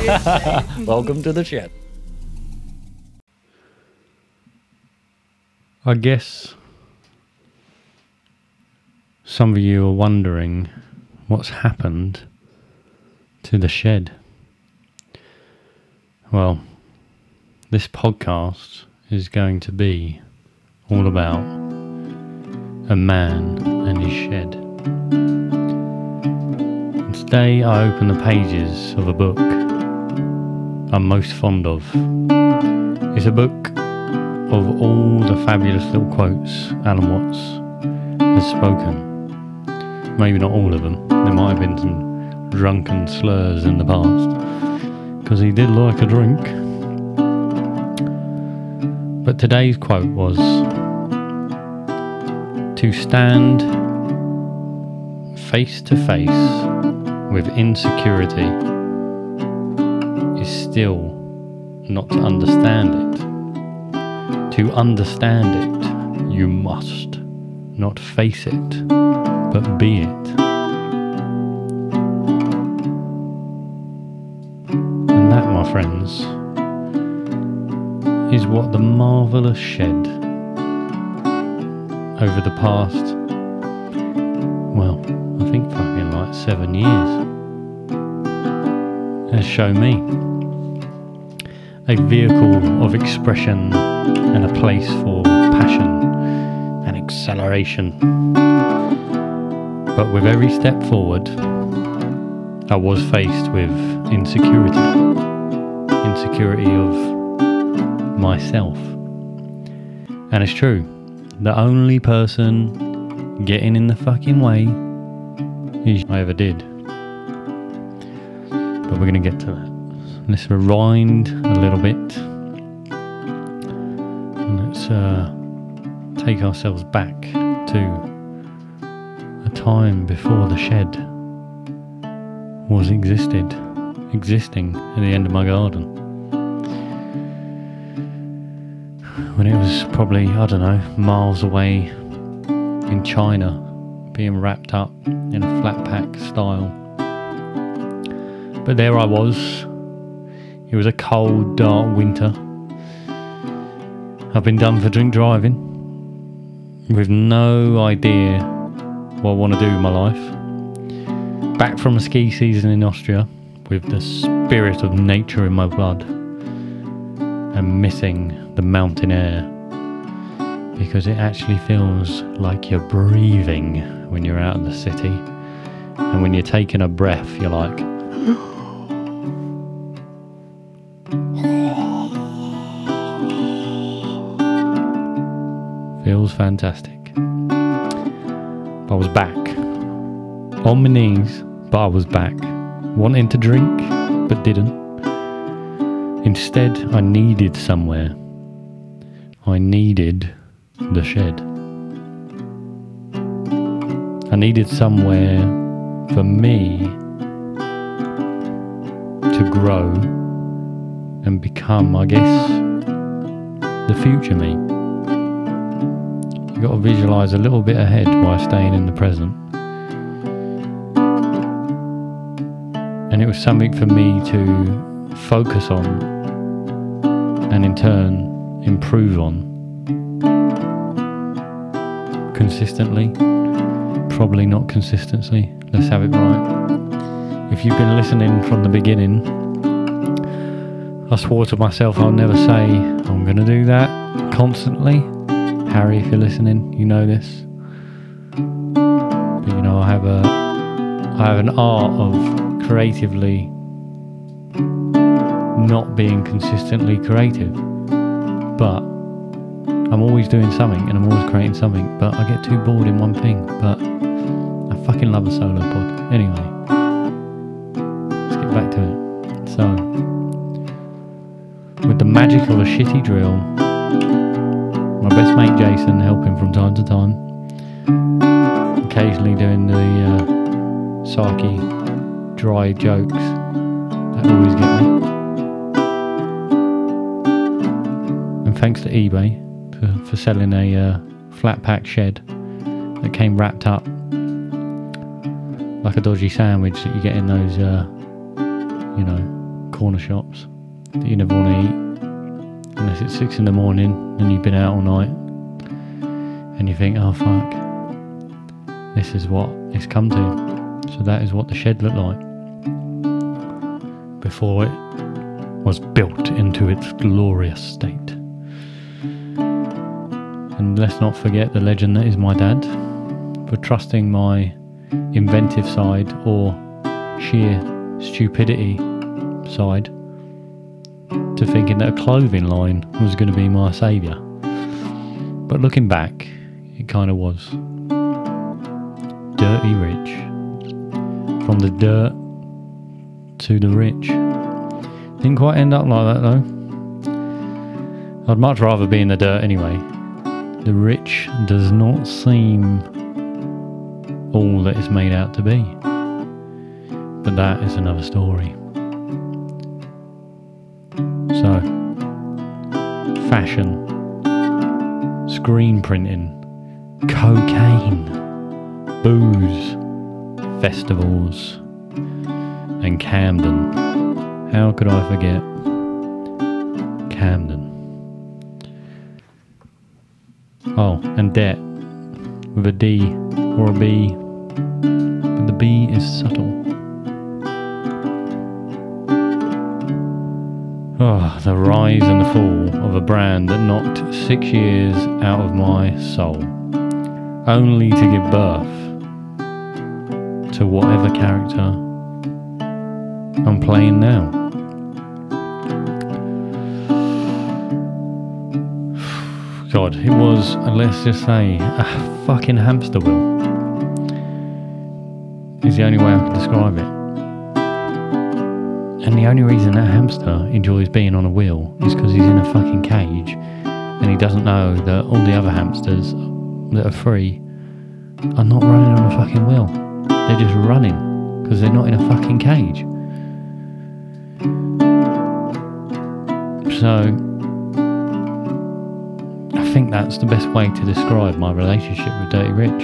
Welcome to the shed. I guess some of you are wondering what's happened to the shed. Well, this podcast is going to be all about a man and his shed. And today I open the pages of a book I'm most fond of. It's a book of all the fabulous little quotes Alan Watts has spoken. Maybe not all of them. There might have been some drunken slurs in the past, because he did like a drink. But today's quote was To stand face to face with insecurity still not to understand it. To understand it, you must not face it, but be it. And that, my friends, is what the marvellous shed over the past, well, I think fucking like seven years has shown me. A vehicle of expression and a place for passion and acceleration. But with every step forward, I was faced with insecurity. Insecurity of myself. And it's true, the only person getting in the fucking way is I ever did. But we're going to get to that. Let's rewind a little bit. And let's uh, take ourselves back to a time before the shed was existed, existing at the end of my garden. When it was probably, I don't know, miles away in China, being wrapped up in a flat pack style. But there I was. It was a cold, dark winter. I've been done for drink driving with no idea what I want to do with my life. Back from a ski season in Austria with the spirit of nature in my blood and missing the mountain air because it actually feels like you're breathing when you're out in the city. And when you're taking a breath, you're like, feels fantastic. I was back. On my knees, but I was back. Wanting to drink, but didn't. Instead, I needed somewhere. I needed the shed. I needed somewhere for me to grow and become, I guess, the future me. You've got to visualize a little bit ahead while staying in the present. And it was something for me to focus on and in turn improve on consistently. Probably not consistently. Let's have it right. If you've been listening from the beginning, I swore to myself I'll never say I'm going to do that constantly. Harry, if you're listening, you know this. But you know, I have a I have an art of creatively not being consistently creative. But I'm always doing something and I'm always creating something, but I get too bored in one thing. But I fucking love a solo pod. Anyway, let's get back to it. So, with the magic of a shitty drill, my best mate Jason helping from time to time, occasionally doing the uh, sarky, dry jokes that always get me. And thanks to eBay for, for selling a uh, flat pack shed that came wrapped up like a dodgy sandwich that you get in those, uh, you know, corner shops that you never want to eat unless it's six in the morning and you've been out all night and you think, oh fuck, this is what it's come to. So that is what the shed looked like before it was built into its glorious state. And let's not forget the legend that is my dad for trusting my inventive side or sheer stupidity side to thinking that a clothing line was going to be my saviour. But looking back, it kind of was. Dirty rich. From the dirt to the rich. Didn't quite end up like that though. I'd much rather be in the dirt anyway. The rich does not seem all that it's made out to be. But that is another story. So, fashion, screen printing, cocaine, booze, festivals, and Camden. How could I forget Camden? Oh, and debt with a D or a B, but the B is subtle. Oh, the rise and the fall of a brand that knocked six years out of my soul, only to give birth to whatever character I'm playing now. God, it was, uh, let's just say, a fucking hamster wheel. Is the only way I can describe it. And the only reason that hamster enjoys being on a wheel is because he's in a fucking cage and he doesn't know that all the other hamsters that are free are not running on a fucking wheel. They're just running because they're not in a fucking cage. So, I think that's the best way to describe my relationship with Dirty Rich.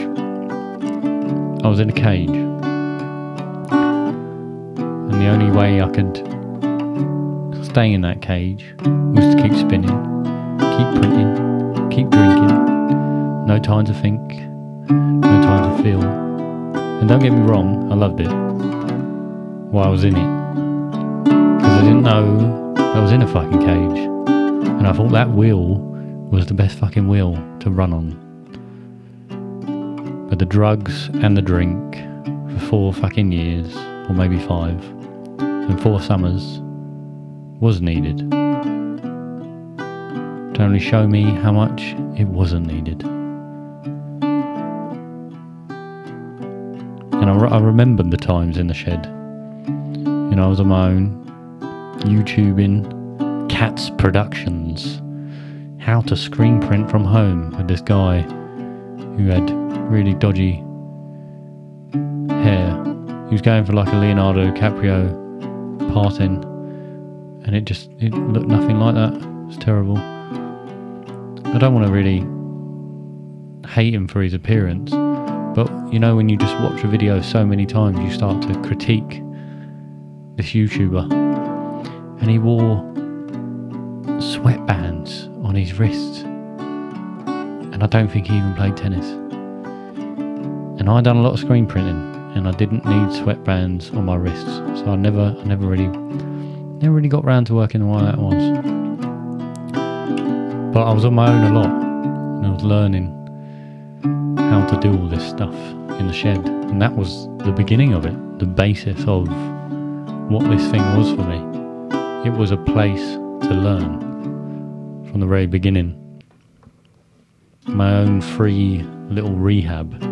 I was in a cage the only way I could stay in that cage was to keep spinning, keep printing, keep drinking. No time to think, no time to feel. And don't get me wrong, I loved it while I was in it. Because I didn't know I was in a fucking cage. And I thought that wheel was the best fucking wheel to run on. But the drugs and the drink for four fucking years, or maybe five, and four summers was needed to only show me how much it wasn't needed. And I, re- I remembered the times in the shed. You know, I was on my own, YouTubing, Catspit Productions, how to screen print from home with this guy who had really dodgy hair. He was going for like a Leonardo DiCaprio parting, and it just it looked nothing like that. It's terrible. I don't want to really hate him for his appearance, but you know when you just watch a video so many times, you start to critique this YouTuber, and he wore sweatbands on his wrists, and I don't think he even played tennis. And I done a lot of screen printing and I didn't need sweatbands on my wrists, so I never, I never really, never really got round to working why that was. But I was on my own a lot, and I was learning how to do all this stuff in the shed, and that was the beginning of it, the basis of what this thing was for me. It was a place to learn from the very beginning. My own free little rehab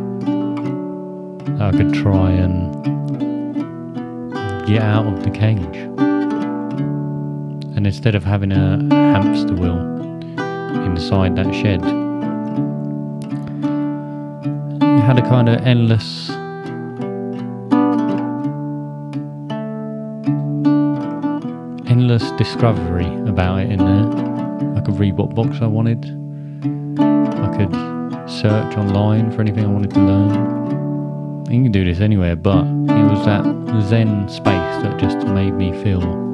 I could try and get out of the cage. And instead of having a hamster wheel inside that shed, you had a kind of endless endless discovery about it in there. I could read what books I wanted. I could search online for anything I wanted to learn. You can do this anywhere, but it was that Zen space that just made me feel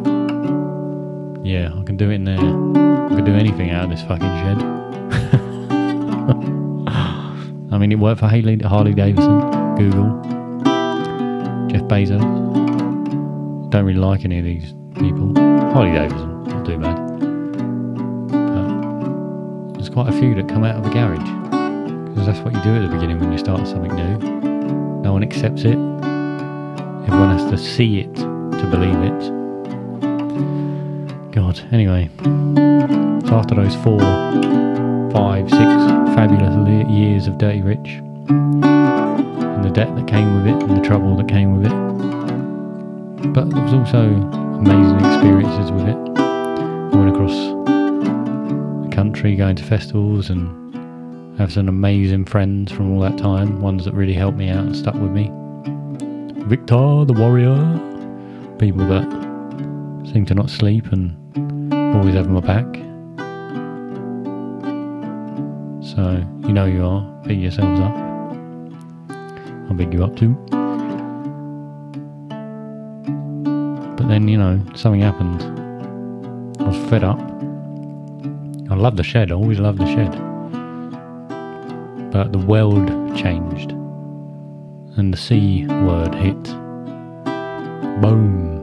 yeah, I can do it in there. I can do anything out of this fucking shed. I mean, it worked for Haley, Harley Davidson, Google, Jeff Bezos. Don't really like any of these people. Harley Davidson, not too bad. But there's quite a few that come out of a garage. Because that's what you do at the beginning when you start something new. No one accepts it. Everyone has to see it to believe it. God, anyway. So after those four, five, six fabulous years of Dirty Rich, and the debt that came with it, and the trouble that came with it, but there was also amazing experiences with it. I went across the country going to festivals and have some amazing friends from all that time, ones that really helped me out and stuck with me. Victor the Warrior, people that seem to not sleep and always have my back. So, you know you are, pick yourselves up. I'll big you up too. But then, you know, something happened. I was fed up. I love the shed, I always loved the shed. But the world changed. And the C word hit. Boom.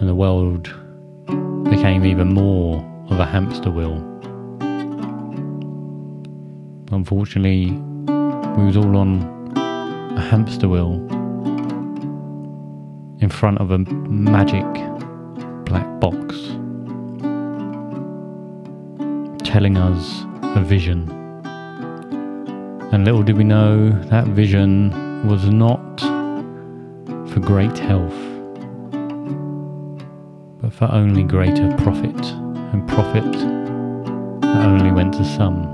And the world became even more of a hamster wheel. Unfortunately, we was all on a hamster wheel in front of a magic black box telling us a vision. And little did we know that vision was not for great health, but for only greater profit, and profit that only went to some.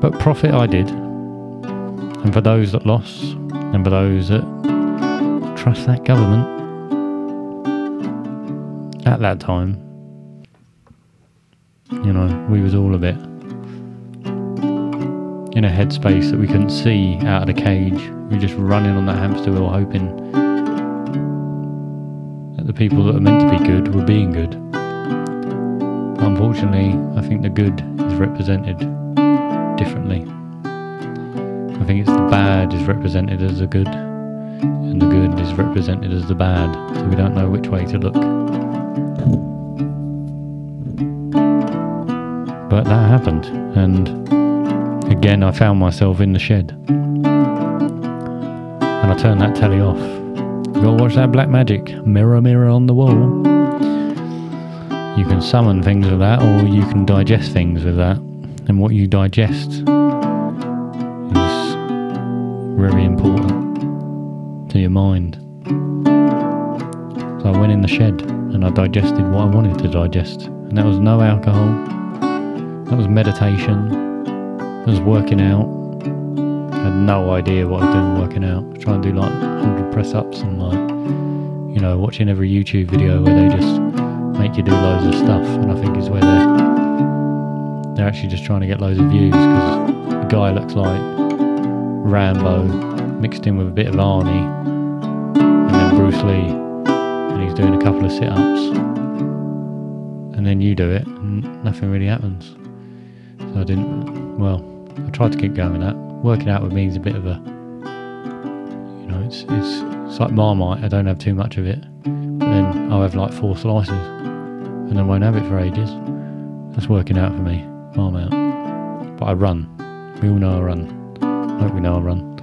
But profit I did, and for those that lost, and for those that trust that government, at that time, you know, we was all a bit in a headspace that we couldn't see out of the cage. We were just running on that hamster wheel, hoping that the people that are meant to be good were being good. Unfortunately, I think the good is represented differently. I think it's the bad is represented as the good, and the good is represented as the bad, so we don't know which way to look. But that happened, and again I found myself in the shed. And I turned that telly off. Go watch that black magic. Mirror, mirror on the wall. You can summon things with that, or you can digest things with that. And what you digest is very important to your mind. So I went in the shed and I digested what I wanted to digest. And that was no alcohol, that was meditation, that was working out. I had no idea what I was doing working out. I was trying to do like 100 press ups and like, you know, watching every YouTube video where they just make you do loads of stuff. And I think is where they're, they're actually just trying to get loads of views because the guy looks like Rambo mixed in with a bit of Arnie and then Bruce Lee and he's doing a couple of sit ups and then you do it and nothing really happens. So I didn't, well, I tried to keep going with that. Working out with me is a bit of a, you know, it's, it's, it's like Marmite, I don't have too much of it, but then I'll have like four slices and I won't have it for ages. That's working out for me, Marmite. But I run. We all know I run. I hope we know I run.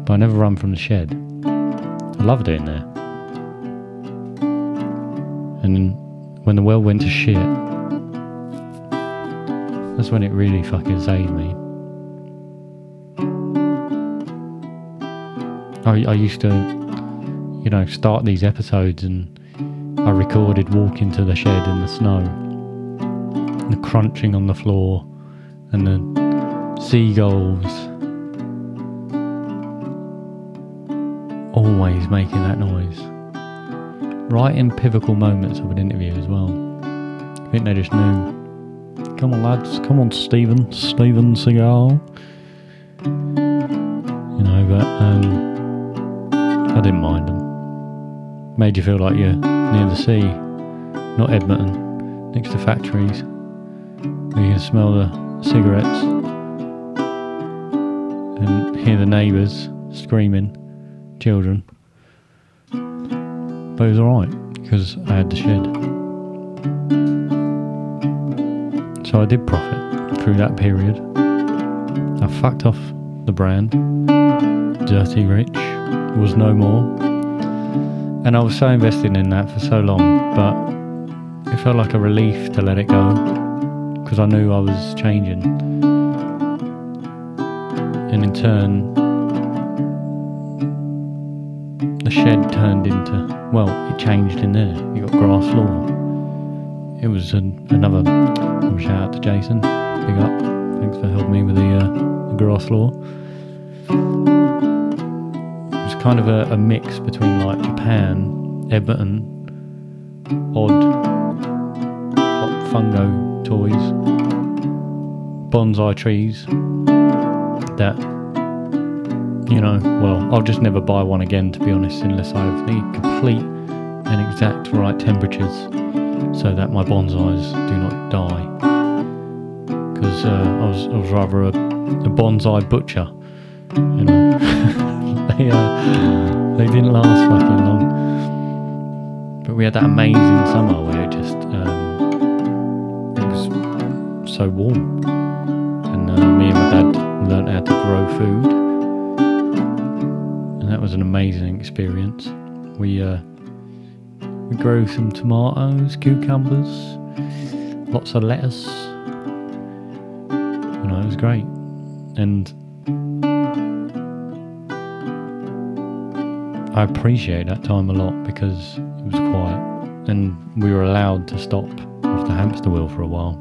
but I never run from the shed. I love doing there. And when the world went to shit, that's when it really fucking saved me. I, I used to, you know, start these episodes and I recorded walking to the shed in the snow, the crunching on the floor, and the seagulls always making that noise. Right in pivotal moments of an interview as well. I think they just knew. Come on, lads. Come on, Stephen. Steven Seagal. You know, but um, I didn't mind them. Made you feel like you're near the sea, not Edmonton, next to factories. Where you can smell the cigarettes and hear the neighbours screaming, children. But it was alright because I had the shed. So I did profit through that period. I fucked off the brand. Dirty Rich was no more. And I was so invested in that for so long, but it felt like a relief to let it go because I knew I was changing. And in turn, the shed turned into, well, it changed in there. You got grass floor. It was an, another shout out to Jason. Big up. Thanks for helping me with the, uh, the grass floor. It was kind of a, a mix between like Japan, Edmonton, odd pop Funko toys, bonsai trees that you know, well, I'll just never buy one again, to be honest, unless I have the complete and exact right temperatures so that my bonsais do not die. Because uh, I, was, I was rather a, a bonsai butcher, you know. they, uh, they didn't last fucking long. But we had that amazing summer where it just, um, it was so warm. And uh, me and my dad learned how to grow food was an amazing experience. We uh, we grew some tomatoes, cucumbers, lots of lettuce. You know, it was great, and I appreciate that time a lot because it was quiet, and we were allowed to stop off the hamster wheel for a while,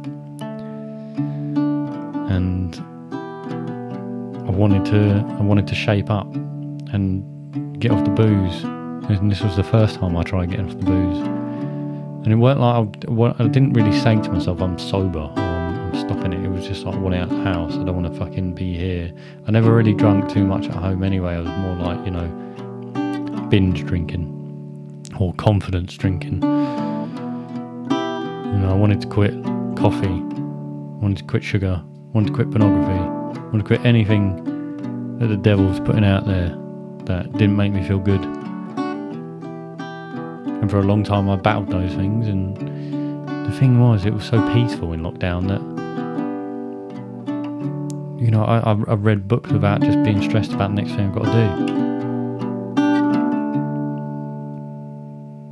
and I wanted to I wanted to shape up get off the booze. And this was the first time I tried getting off the booze. And it weren't like I, I didn't really say to myself, I'm sober or I'm, stopping it. It was just like, I want out of the house. I don't want to fucking be here. I never really drunk too much at home anyway. I was more like, you know, binge drinking or confidence drinking. You know, I wanted to quit coffee, I wanted to quit sugar, I wanted to quit pornography, I wanted to quit anything that the devil's putting out there that didn't make me feel good. And for a long time, I battled those things. And the thing was, it was so peaceful in lockdown that, you know, I, I've read books about just being stressed about the next thing I've got to do.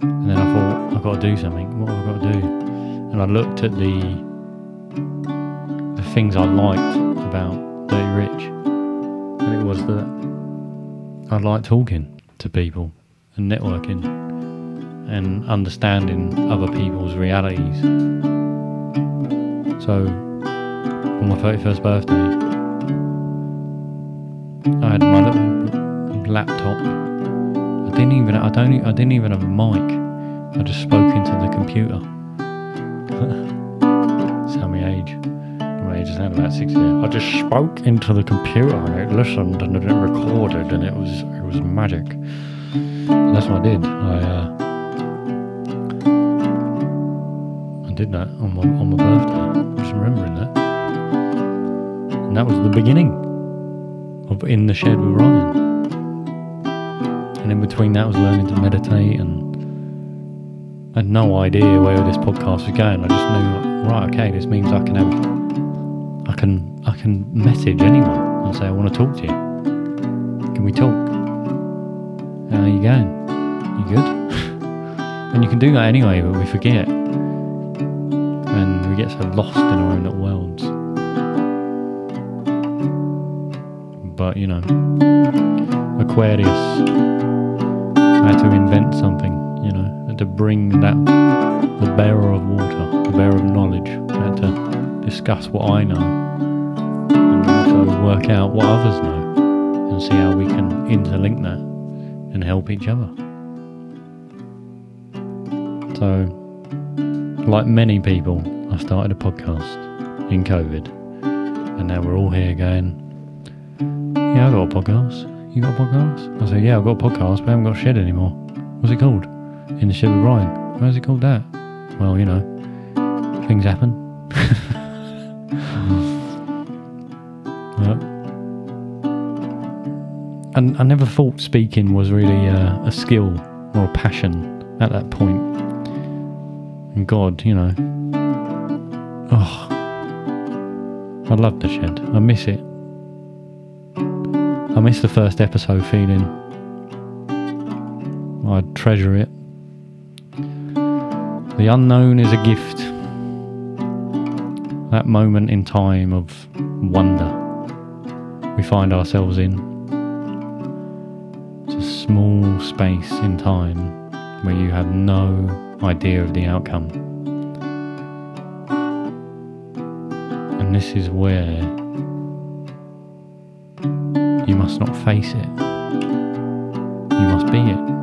And then I thought, I've got to do something. What have I got to do? And I looked at the the things I liked about Dirty Rich, and it was that I like talking to people and networking and understanding other people's realities. So, on my 31st birthday, I had my little laptop. I didn't even I don't I didn't even have a mic. I just spoke into the computer. That's how my age. My age is now about 60. I just spoke into the computer and it listened and it recorded and it was it was magic. And that's what I did. I uh, I did that on my on my birthday. I'm just remembering that. And that was the beginning of in the shed with Ryan. And in between that was learning to meditate and I had no idea where this podcast was going. I just knew, right, okay, this means I can have, I can, I can message anyone and say I want to talk to you. Can we talk? How are you going? You good? and you can do that anyway, but we forget, and we get so lost in our own little worlds. But you know, Aquarius I had to invent something, you know to bring that the bearer of water, the bearer of knowledge. Had to discuss what I know work out what others know and see how we can interlink that and help each other. So, like many people, I started a podcast in COVID, and now we're all here going, Yeah, I've got a podcast. You got a podcast? I said, Yeah, I've got a podcast, but I haven't got a shed anymore. What's it called? In the shed with Ryan. Why's it called that? Well, you know, things happen. and I never thought speaking was really uh, a skill or a passion at that point. And God, you know, oh, I love the shed. I miss it. I miss the first episode feeling. I treasure it. The unknown is a gift. That moment in time of wonder we find ourselves in. Small space in time where you have no idea of the outcome. And this is where you must not face it, you must be it.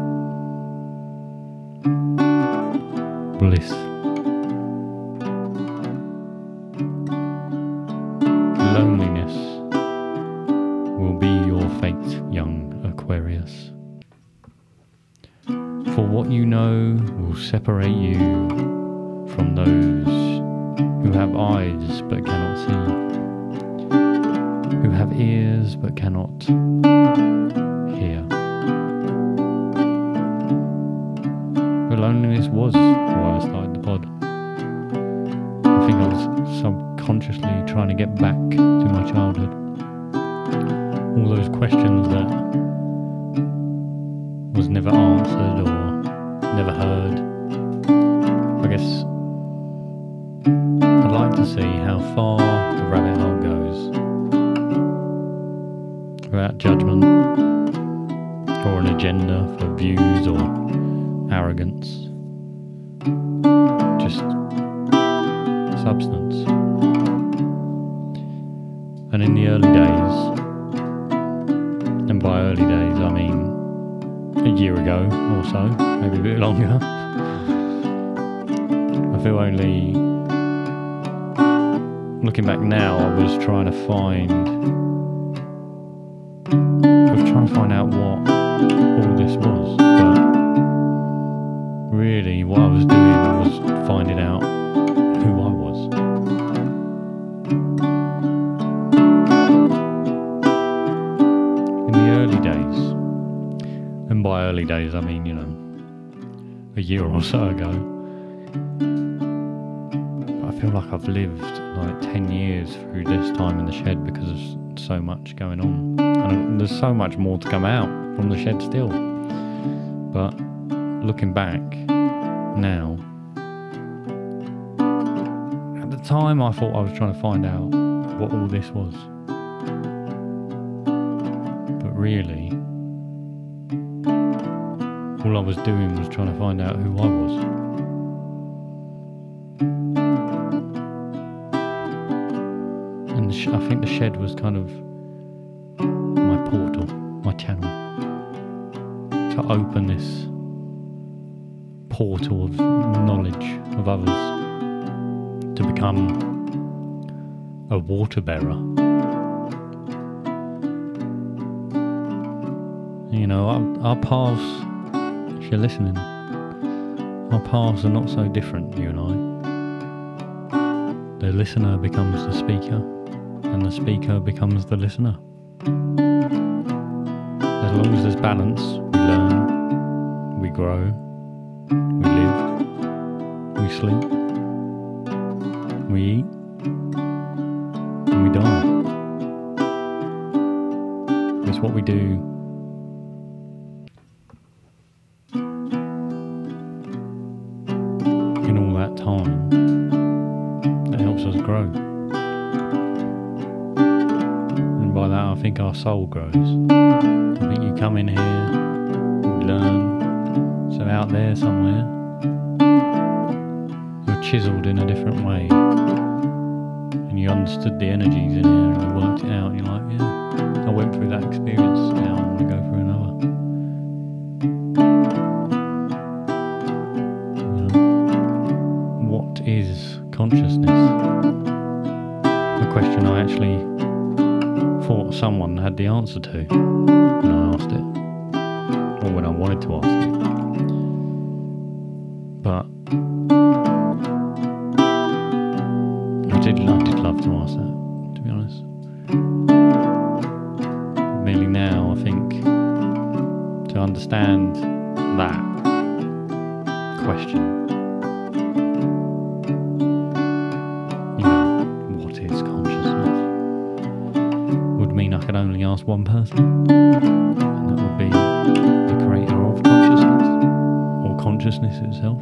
Loneliness was why I started the pod. I think I was subconsciously trying to get back to my childhood. All those questions that was never answered or never heard. I guess I'd like to see how far the rabbit hole goes without judgment or an agenda for views or arrogance. Days, and by early days I mean, you know, a year or so ago, I feel like I've lived like 10 years through this time in the shed because there's so much going on. And there's so much more to come out from the shed still. But looking back now, at the time I thought I was trying to find out what all this was. But really, all I was doing was trying to find out who I was. And I think the shed was kind of my portal, my channel, to open this portal of knowledge of others, to become a water bearer. You know, our, our paths, you're listening, our paths are not so different, you and I. The listener becomes the speaker, and the speaker becomes the listener. As long as there's balance, we learn, we grow, we live, we sleep, we eat, and we die. It's what we do soul grows. I think you come in here, you learn, so out there somewhere, you're chiseled in a different way. And you understood the energies love to ask that, to be honest. Merely now, I think to understand that question, you know, what is consciousness, would mean I could only ask one person, and that would be the creator of consciousness, or consciousness itself,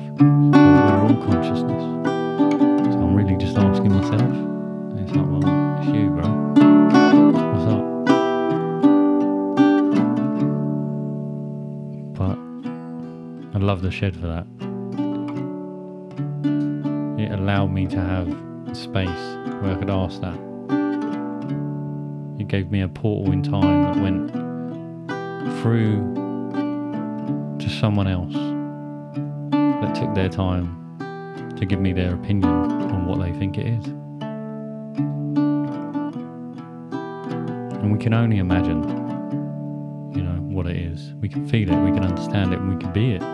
the shed for that. It allowed me to have space where I could ask that. It gave me a portal in time that went through to someone else that took their time to give me their opinion on what they think it is. And we can only imagine, you know, what it is. We can feel it, we can understand it, we can be it.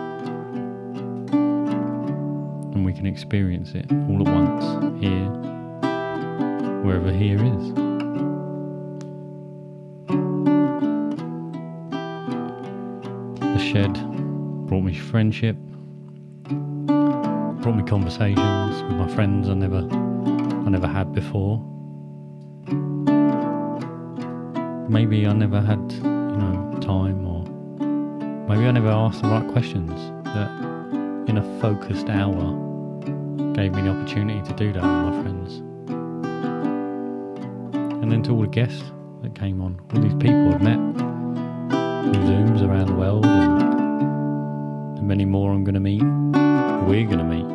Experience it all at once, here, wherever here is. The shed brought me friendship, brought me conversations with my friends I never I never had before. Maybe I never had, you know, time or maybe I never asked the right questions that in a focused hour gave me the opportunity to do that with my friends. And then to all the guests that came on, all these people I've met through Zooms around the world and the many more I'm going to meet, we're going to meet.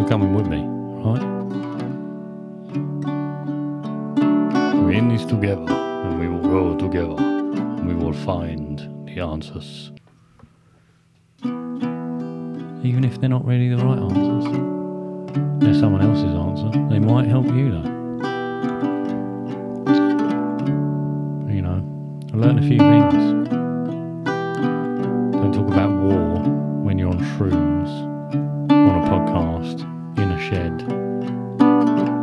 You're coming with me, right? We're in this together and we will grow together and we will find the answers. Even if they're not really the right answers, someone else's answer. They might help you though. You know, I learned a few things. Don't talk about war when you're on shrooms, on a podcast, in a shed.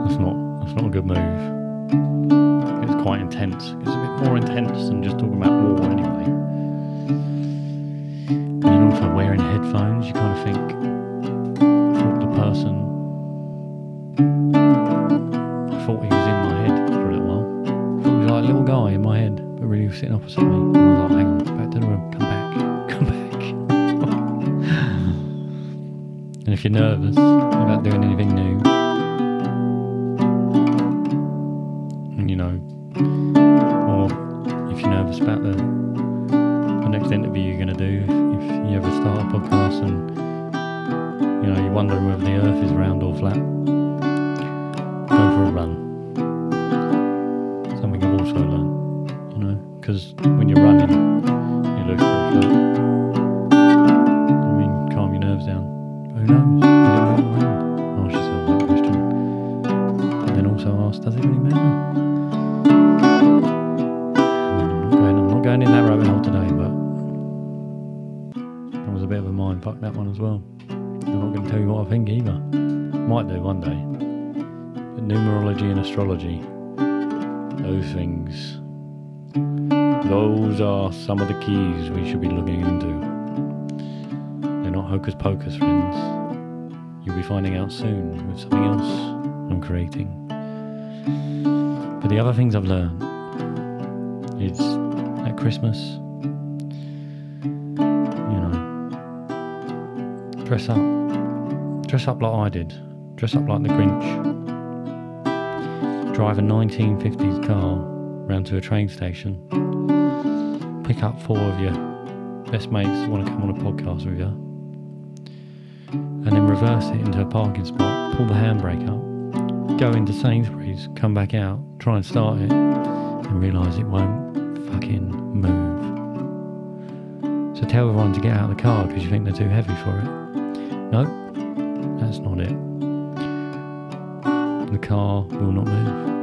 That's not that's not a good move. It's quite intense. It's a bit of a mind fuck that one as well. I'm not going to tell you what I think either. Might do one day. But numerology and astrology, those things, those are some of the keys we should be looking into. They're not hocus pocus, friends. You'll be finding out soon with something else I'm creating. But the other things I've learned is at Christmas, dress up. Dress up like I did. Dress up like the Grinch. Drive a 1950s car round to a train station. Pick up four of your best mates that want to come on a podcast with you. And then reverse it into a parking spot. Pull the handbrake up. Go into Sainsbury's. Come back out. Try and start it. And realise it won't fucking move. So tell everyone to get out of the car because you think they're too heavy for it. No, that's not it. The car will not move.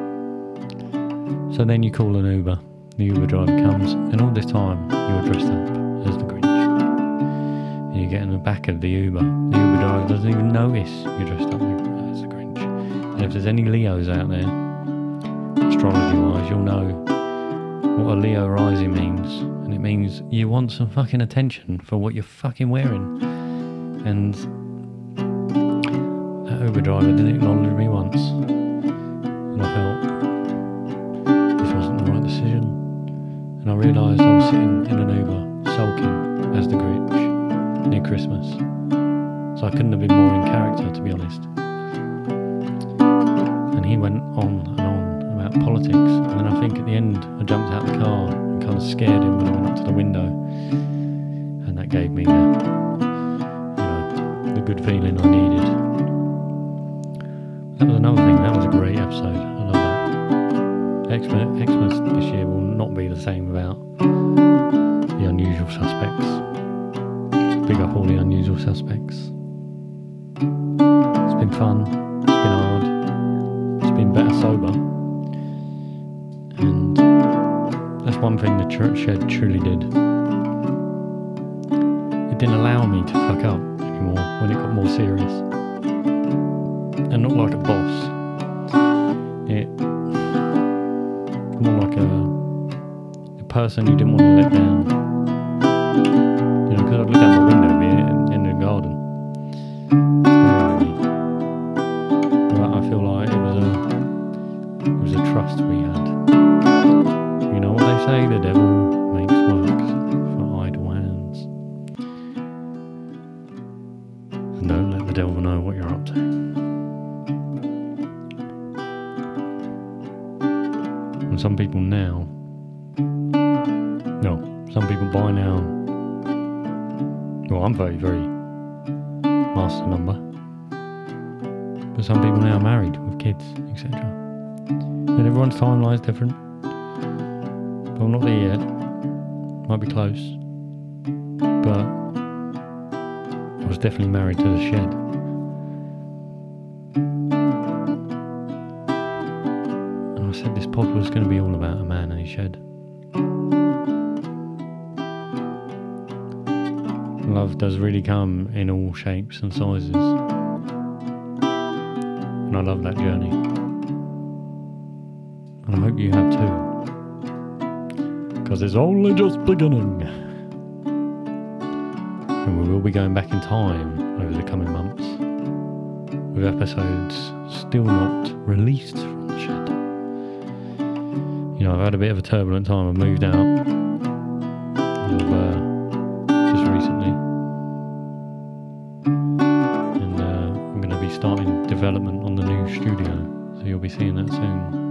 So then you call an Uber. The Uber driver comes, and all this time you're dressed up as the Grinch. And you get in the back of the Uber. The Uber driver doesn't even notice you're dressed up as the Grinch. And if there's any Leos out there, astrology wise, you'll know what a Leo rising means. And it means you want some fucking attention for what you're fucking wearing. And Uber driver didn't acknowledge me once. And I felt this wasn't the right decision. And I realised I was sitting in an Uber, sulking as the Grinch near Christmas. So I couldn't have been more in character, to be honest. And he went on and on about politics. And then I think at the end, I jumped out of the car and kind of scared him one thing the church shed truly did. It didn't allow me to fuck up anymore when it got more serious. And not like a boss. It more like a, a person you didn't want to let down. And I said this pod was going to be all about a man and his shed. Love does really come in all shapes and sizes. And I love that journey. And I hope you have too. Because it's only just beginning. And we will be going back in time over the coming months with episodes still not released from the shed. You know, I've had a bit of a turbulent time. I've moved out of, uh, just recently. And uh, I'm going to be starting development on the new studio. So you'll be seeing that soon.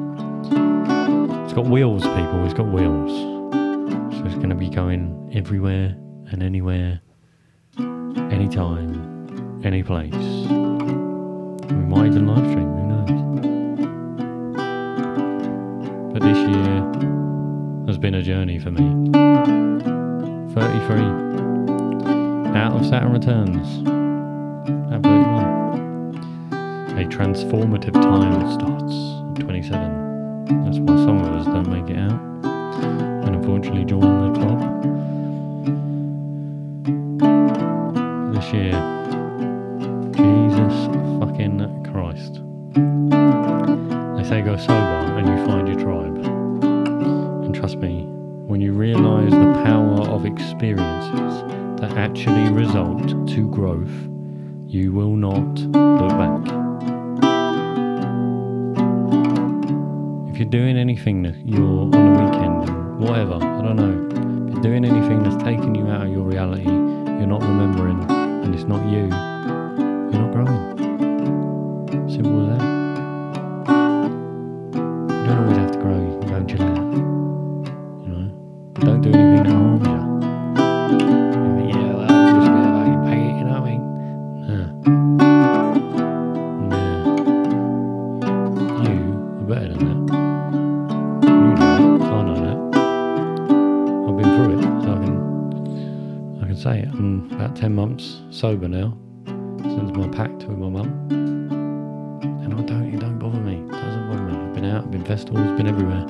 It's got wheels, people. It's got wheels. So it's going to be going everywhere and anywhere, anytime, any place. Might even live stream, who knows? But this year has been a journey for me. 33. Out of Saturn Returns. At 31. A transformative time starts at 27. That's why some of us don't make it out. And unfortunately join the club. This year. Jesus say go sober and you find your tribe. And trust me, when you realise the power of experiences that actually result to growth, you will not can say it. I'm about ten months sober now since my pact with my mum. And I don't, it don't bother me. It doesn't bother me. I've been out, I've been festivals, been everywhere.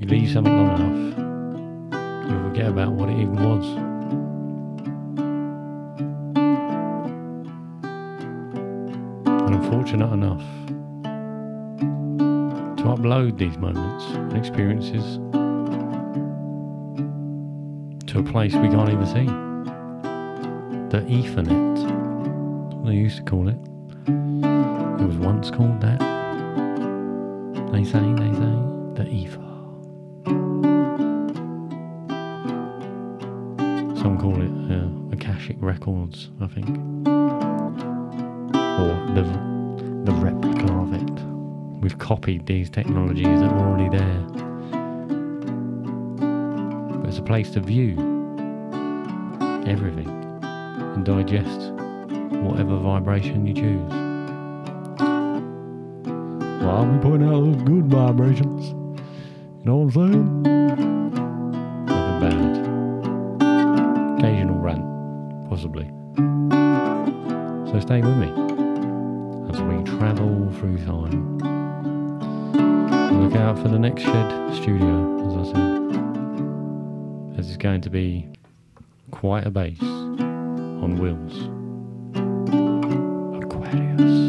You leave something long enough, you'll forget about what it even was. And I'm fortunate enough to upload these moments and experiences a place we can't even see. The Ethernet. They used to call it. It was once called that. They say, they say, the ether. Some call it uh, Akashic Records, I think. Or the, the replica of it. We've copied these technologies that were already there. But it's a place to view everything and digest whatever vibration you choose. Well, we point out those good vibrations. You know what I'm saying? Nothing bad. Occasional rant, possibly. So stay with me as we travel through time. Look out for the next shed studio, as I said. As it's going to be quite a base on wheels. Aquarius,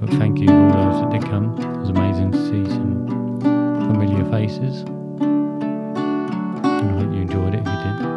But thank you to all those that did come. It was amazing to see some familiar faces. And I hope you enjoyed it if you did.